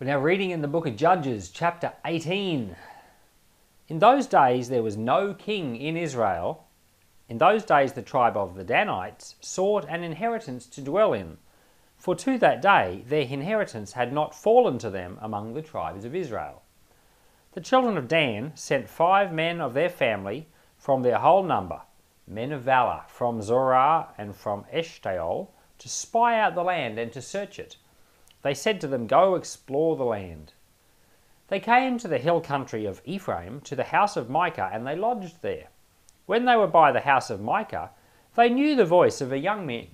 We're now reading in the book of Judges, chapter 18. In those days there was no king in Israel. In those days the tribe of the Danites sought an inheritance to dwell in, for to that day their inheritance had not fallen to them among the tribes of Israel. The children of Dan sent five men of their family from their whole number, men of valour, from Zorah and from Eshtaol, to spy out the land and to search it. They said to them, Go explore the land. They came to the hill country of Ephraim, to the house of Micah, and they lodged there. When they were by the house of Micah, they knew the voice of a young man,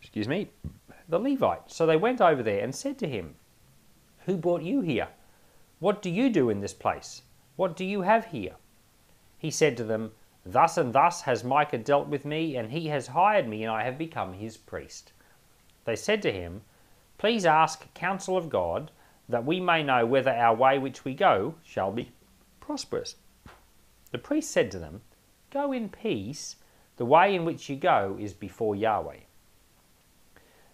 excuse me, the Levite. So they went over there and said to him, Who brought you here? What do you do in this place? What do you have here? He said to them, Thus and thus has Micah dealt with me, and he has hired me, and I have become his priest. They said to him, Please ask counsel of God, that we may know whether our way which we go shall be prosperous. The priest said to them, Go in peace, the way in which you go is before Yahweh.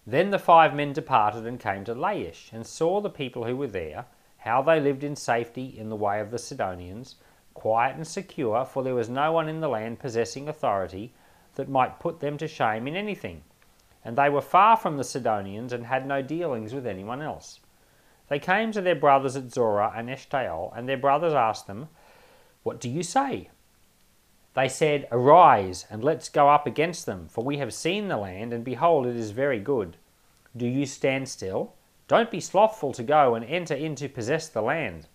Then the five men departed and came to Laish, and saw the people who were there, how they lived in safety in the way of the Sidonians, quiet and secure, for there was no one in the land possessing authority that might put them to shame in anything and they were far from the Sidonians and had no dealings with anyone else. They came to their brothers at Zorah and Eshtaol, and their brothers asked them, What do you say? They said, Arise, and let's go up against them, for we have seen the land, and behold, it is very good. Do you stand still? Don't be slothful to go and enter in to possess the land.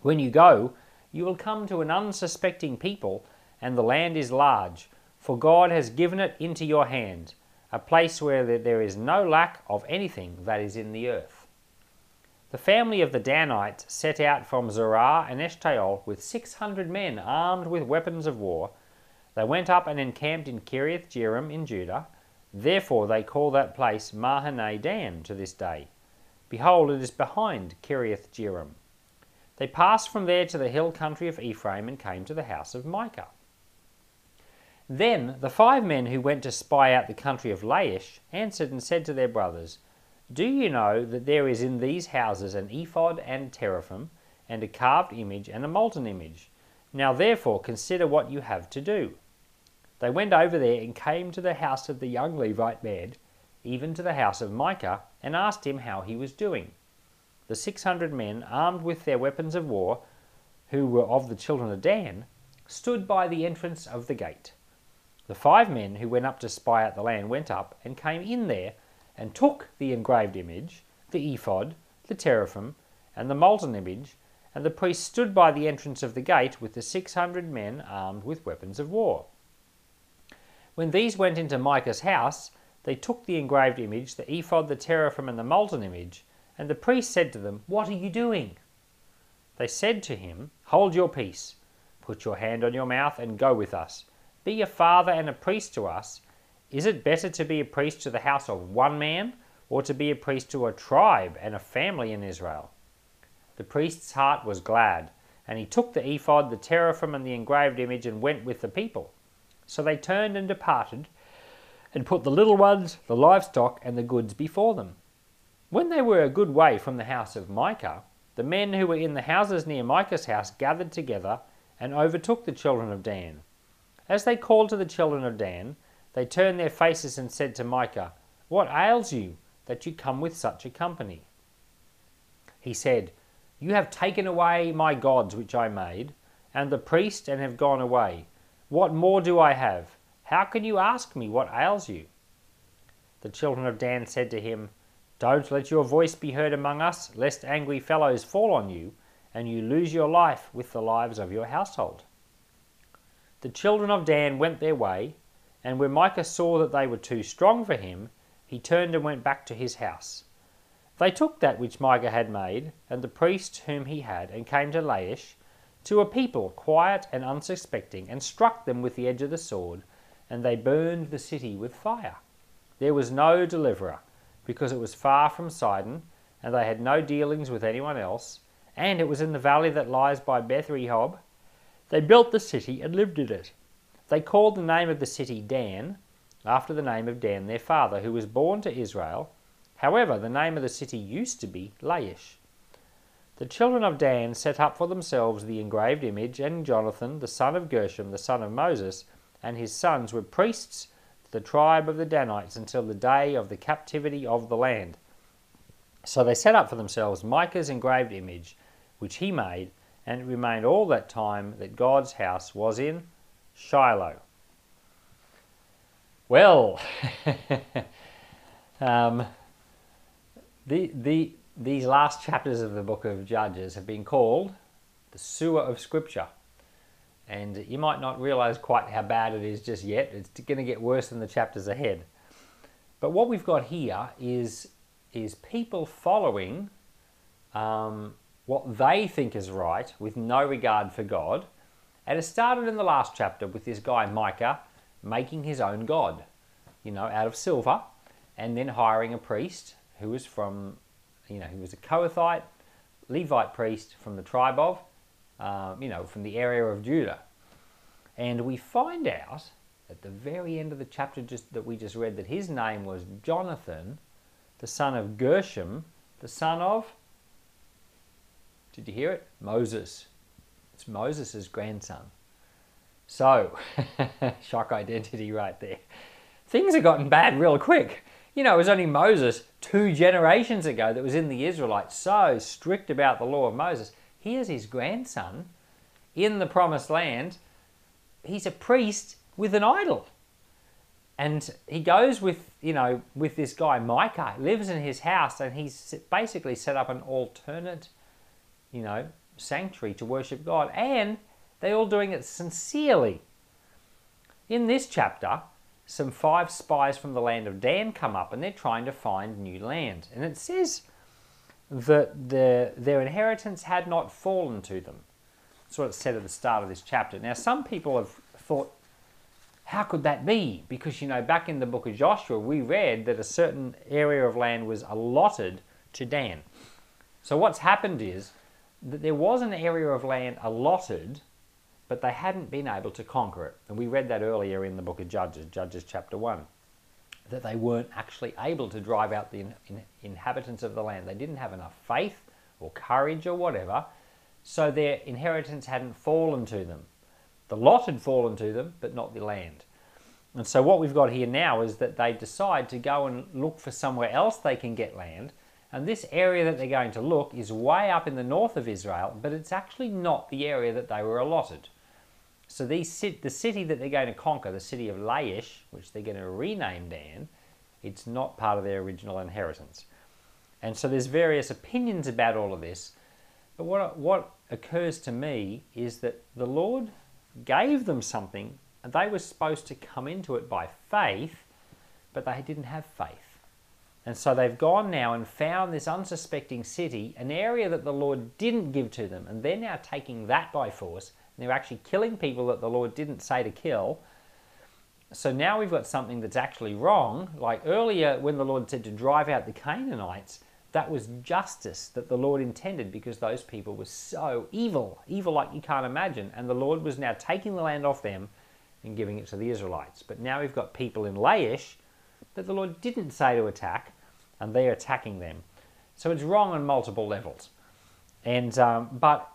When you go, you will come to an unsuspecting people, and the land is large, for God has given it into your hand a place where there is no lack of anything that is in the earth. The family of the Danites set out from Zorah and Eshtaol with 600 men armed with weapons of war. They went up and encamped in Kiriath Jearim in Judah. Therefore they call that place Mahaneh Dan to this day. Behold, it is behind Kiriath Jearim. They passed from there to the hill country of Ephraim and came to the house of Micah. Then the five men who went to spy out the country of Laish answered and said to their brothers, Do you know that there is in these houses an ephod and teraphim, and a carved image and a molten image? Now therefore consider what you have to do. They went over there and came to the house of the young Levite man, even to the house of Micah, and asked him how he was doing. The six hundred men, armed with their weapons of war, who were of the children of Dan, stood by the entrance of the gate. The five men who went up to spy out the land went up and came in there and took the engraved image, the ephod, the teraphim, and the molten image, and the priest stood by the entrance of the gate with the six hundred men armed with weapons of war. When these went into Micah's house, they took the engraved image, the ephod, the teraphim, and the molten image, and the priest said to them, What are you doing? They said to him, Hold your peace, put your hand on your mouth, and go with us be a father and a priest to us, is it better to be a priest to the house of one man, or to be a priest to a tribe and a family in Israel? The priest's heart was glad, and he took the ephod, the teraphim, and the engraved image, and went with the people. So they turned and departed, and put the little ones, the livestock, and the goods before them. When they were a good way from the house of Micah, the men who were in the houses near Micah's house gathered together and overtook the children of Dan. As they called to the children of Dan, they turned their faces and said to Micah, What ails you that you come with such a company? He said, You have taken away my gods which I made, and the priest, and have gone away. What more do I have? How can you ask me what ails you? The children of Dan said to him, Don't let your voice be heard among us, lest angry fellows fall on you, and you lose your life with the lives of your household. The children of Dan went their way, and when Micah saw that they were too strong for him, he turned and went back to his house. They took that which Micah had made, and the priest whom he had, and came to Laish, to a people quiet and unsuspecting, and struck them with the edge of the sword, and they burned the city with fire. There was no deliverer, because it was far from Sidon, and they had no dealings with anyone else, and it was in the valley that lies by Beth Rehob, they built the city and lived in it. They called the name of the city Dan, after the name of Dan their father, who was born to Israel. However, the name of the city used to be Laish. The children of Dan set up for themselves the engraved image, and Jonathan, the son of Gershom, the son of Moses, and his sons were priests to the tribe of the Danites until the day of the captivity of the land. So they set up for themselves Micah's engraved image, which he made, and it remained all that time that God's house was in Shiloh. Well, um, the, the, these last chapters of the book of Judges have been called the sewer of Scripture. And you might not realize quite how bad it is just yet. It's going to get worse in the chapters ahead. But what we've got here is, is people following um, what they think is right with no regard for God. And it started in the last chapter with this guy, Micah, making his own God, you know, out of silver, and then hiring a priest who was from, you know, he was a Kohathite, Levite priest from the tribe of, um, you know, from the area of Judah. And we find out at the very end of the chapter just that we just read that his name was Jonathan, the son of Gershom, the son of did you hear it? Moses. It's Moses' grandson. So, shock identity right there. Things have gotten bad real quick. You know, it was only Moses two generations ago that was in the Israelites so strict about the law of Moses. Here's his grandson in the promised land. He's a priest with an idol. And he goes with, you know, with this guy Micah, lives in his house, and he's basically set up an alternate you know, sanctuary to worship God, and they're all doing it sincerely. In this chapter, some five spies from the land of Dan come up and they're trying to find new land. And it says that the, their inheritance had not fallen to them. That's what it said at the start of this chapter. Now, some people have thought, how could that be? Because, you know, back in the book of Joshua, we read that a certain area of land was allotted to Dan. So, what's happened is that there was an area of land allotted, but they hadn't been able to conquer it. And we read that earlier in the book of Judges, Judges chapter 1, that they weren't actually able to drive out the in, in, inhabitants of the land. They didn't have enough faith or courage or whatever, so their inheritance hadn't fallen to them. The lot had fallen to them, but not the land. And so what we've got here now is that they decide to go and look for somewhere else they can get land and this area that they're going to look is way up in the north of Israel, but it's actually not the area that they were allotted. So these, the city that they're going to conquer, the city of Laish, which they're going to rename Dan, it's not part of their original inheritance. And so there's various opinions about all of this. But what, what occurs to me is that the Lord gave them something, and they were supposed to come into it by faith, but they didn't have faith. And so they've gone now and found this unsuspecting city, an area that the Lord didn't give to them, and they're now taking that by force. And they're actually killing people that the Lord didn't say to kill. So now we've got something that's actually wrong. Like earlier, when the Lord said to drive out the Canaanites, that was justice that the Lord intended because those people were so evil, evil like you can't imagine. And the Lord was now taking the land off them and giving it to the Israelites. But now we've got people in Laish that the Lord didn't say to attack, and they're attacking them. So it's wrong on multiple levels. And um, but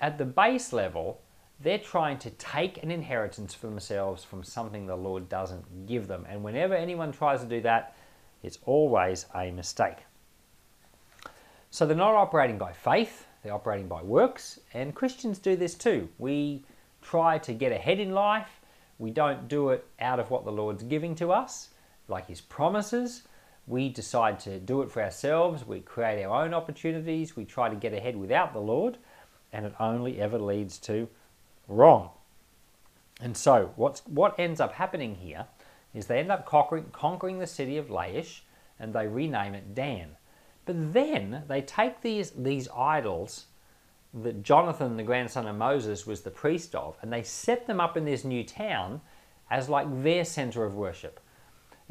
at the base level, they're trying to take an inheritance for themselves from something the Lord doesn't give them. And whenever anyone tries to do that, it's always a mistake. So they're not operating by faith, they're operating by works, and Christians do this too. We try to get ahead in life, we don't do it out of what the Lord's giving to us, like His promises. We decide to do it for ourselves, we create our own opportunities, we try to get ahead without the Lord, and it only ever leads to wrong. And so, what's, what ends up happening here is they end up conquering, conquering the city of Laish and they rename it Dan. But then they take these, these idols that Jonathan, the grandson of Moses, was the priest of, and they set them up in this new town as like their center of worship.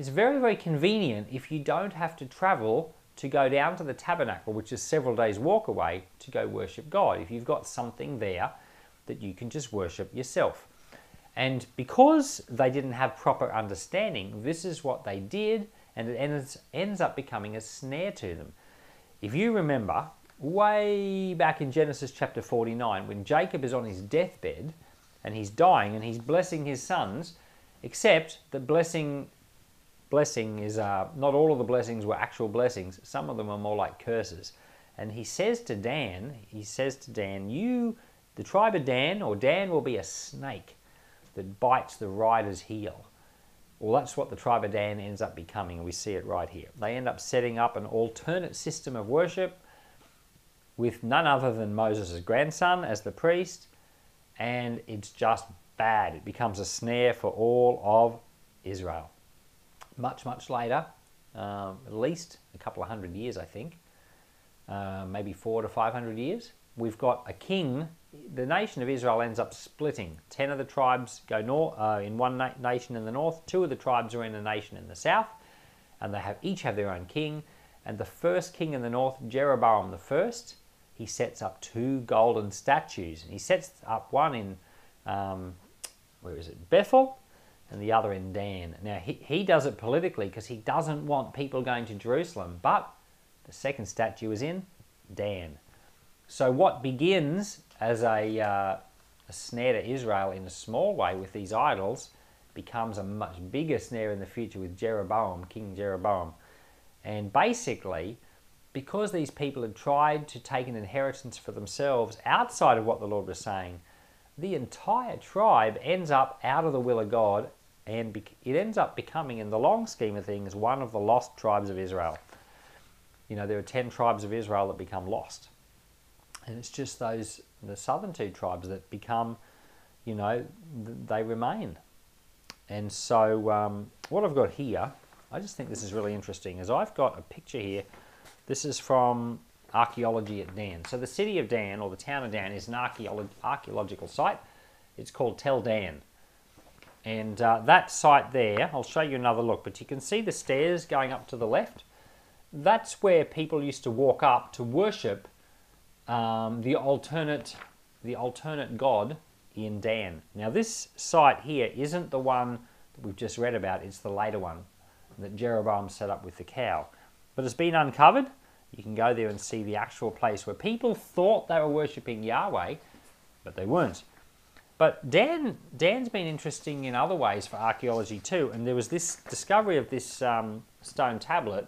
It's very, very convenient if you don't have to travel to go down to the tabernacle, which is several days' walk away, to go worship God. If you've got something there that you can just worship yourself. And because they didn't have proper understanding, this is what they did, and it ends, ends up becoming a snare to them. If you remember, way back in Genesis chapter 49 when Jacob is on his deathbed and he's dying and he's blessing his sons, except the blessing blessing is uh, not all of the blessings were actual blessings. Some of them are more like curses. And he says to Dan, he says to Dan, you, the tribe of Dan, or Dan will be a snake that bites the rider's heel. Well, that's what the tribe of Dan ends up becoming, we see it right here. They end up setting up an alternate system of worship with none other than Moses' grandson as the priest, and it's just bad. It becomes a snare for all of Israel. Much, much later, um, at least a couple of hundred years, I think, uh, maybe four to five hundred years, we've got a king. The nation of Israel ends up splitting. Ten of the tribes go north uh, in one na- nation in the north. Two of the tribes are in a nation in the south, and they have each have their own king. And the first king in the north, Jeroboam the first, he sets up two golden statues. And he sets up one in, um, where is it, Bethel, and the other in Dan. Now, he, he does it politically because he doesn't want people going to Jerusalem, but the second statue is in Dan. So, what begins as a, uh, a snare to Israel in a small way with these idols becomes a much bigger snare in the future with Jeroboam, King Jeroboam. And basically, because these people had tried to take an inheritance for themselves outside of what the Lord was saying, the entire tribe ends up out of the will of God and it ends up becoming, in the long scheme of things, one of the lost tribes of Israel. You know, there are 10 tribes of Israel that become lost. And it's just those, the southern two tribes that become, you know, they remain. And so, um, what I've got here, I just think this is really interesting, is I've got a picture here this is from archaeology at Dan. So the city of Dan, or the town of Dan, is an archaeological site. It's called Tel Dan. And uh, that site there, I'll show you another look, but you can see the stairs going up to the left. That's where people used to walk up to worship um, the alternate, the alternate god in Dan. Now this site here isn't the one that we've just read about, it's the later one that Jeroboam set up with the cow. But it's been uncovered. You can go there and see the actual place where people thought they were worshipping Yahweh, but they weren't. But Dan, Dan's been interesting in other ways for archaeology too. And there was this discovery of this um, stone tablet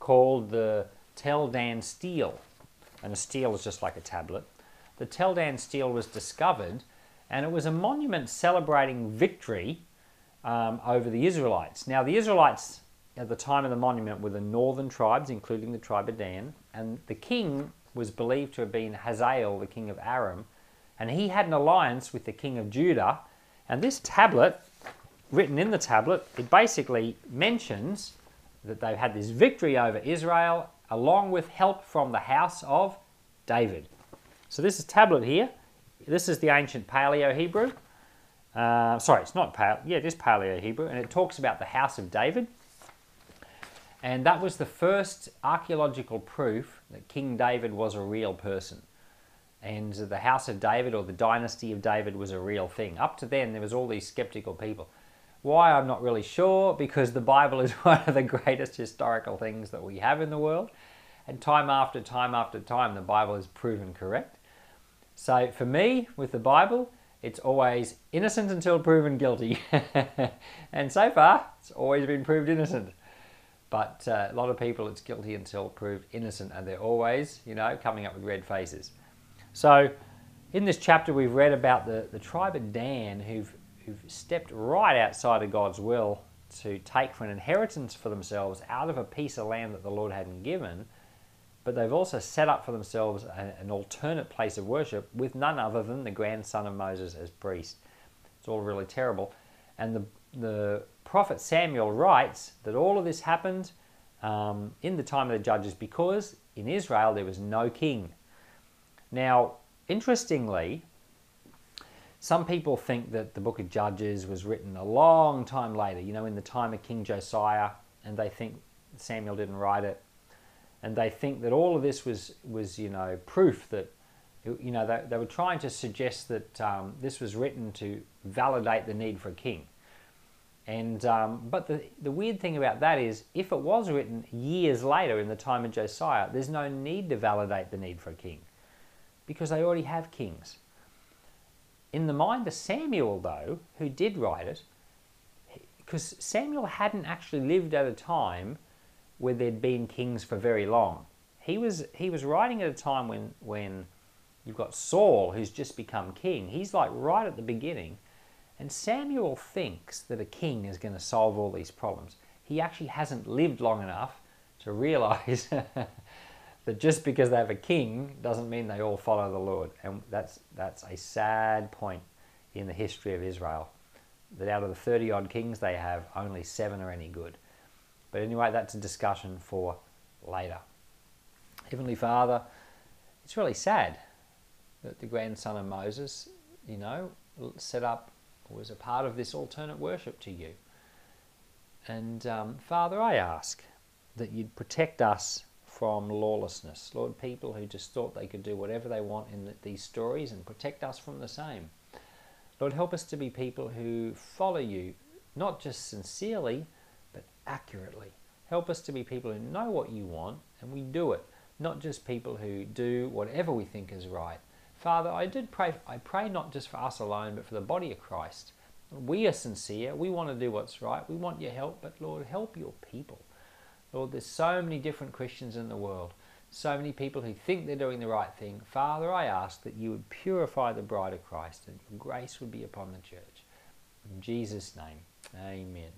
called the Tel Dan stele. And a stele is just like a tablet. The Tel Dan stele was discovered, and it was a monument celebrating victory um, over the Israelites. Now, the Israelites at the time of the monument were the northern tribes, including the tribe of Dan, and the king was believed to have been Hazael, the king of Aram, and he had an alliance with the king of Judah. And this tablet, written in the tablet, it basically mentions that they've had this victory over Israel along with help from the house of David. So this is tablet here. This is the ancient Paleo Hebrew. Uh, sorry, it's not Paleo. Yeah, it is Paleo Hebrew, and it talks about the house of David. And that was the first archaeological proof that King David was a real person. And the house of David or the dynasty of David was a real thing. Up to then, there was all these skeptical people. Why, I'm not really sure, because the Bible is one of the greatest historical things that we have in the world. And time after time after time, the Bible is proven correct. So for me, with the Bible, it's always innocent until proven guilty. and so far, it's always been proved innocent. But uh, a lot of people, it's guilty until proved innocent, and they're always, you know, coming up with red faces. So, in this chapter, we've read about the, the tribe of Dan who've, who've stepped right outside of God's will to take for an inheritance for themselves out of a piece of land that the Lord hadn't given. But they've also set up for themselves a, an alternate place of worship with none other than the grandson of Moses as priest. It's all really terrible. And the, the prophet Samuel writes that all of this happened um, in the time of the judges because in Israel there was no king. Now, interestingly, some people think that the book of Judges was written a long time later, you know, in the time of King Josiah, and they think Samuel didn't write it. And they think that all of this was, was you know, proof that, you know, they, they were trying to suggest that um, this was written to validate the need for a king. And um, but the the weird thing about that is, if it was written years later in the time of Josiah, there's no need to validate the need for a king, because they already have kings. In the mind of Samuel, though, who did write it, because Samuel hadn't actually lived at a time where there'd been kings for very long. He was he was writing at a time when when you've got Saul who's just become king. He's like right at the beginning. And Samuel thinks that a king is going to solve all these problems. He actually hasn't lived long enough to realize that just because they have a king doesn't mean they all follow the Lord. And that's, that's a sad point in the history of Israel. That out of the 30 odd kings they have, only seven are any good. But anyway, that's a discussion for later. Heavenly Father, it's really sad that the grandson of Moses, you know, set up, was a part of this alternate worship to you. And um, Father, I ask that you'd protect us from lawlessness. Lord, people who just thought they could do whatever they want in the, these stories and protect us from the same. Lord, help us to be people who follow you, not just sincerely, but accurately. Help us to be people who know what you want and we do it, not just people who do whatever we think is right. Father, I did pray, I pray not just for us alone, but for the body of Christ. We are sincere. We want to do what's right. We want your help, but Lord, help your people. Lord, there's so many different Christians in the world, so many people who think they're doing the right thing. Father, I ask that you would purify the bride of Christ and grace would be upon the church. In Jesus' name, amen.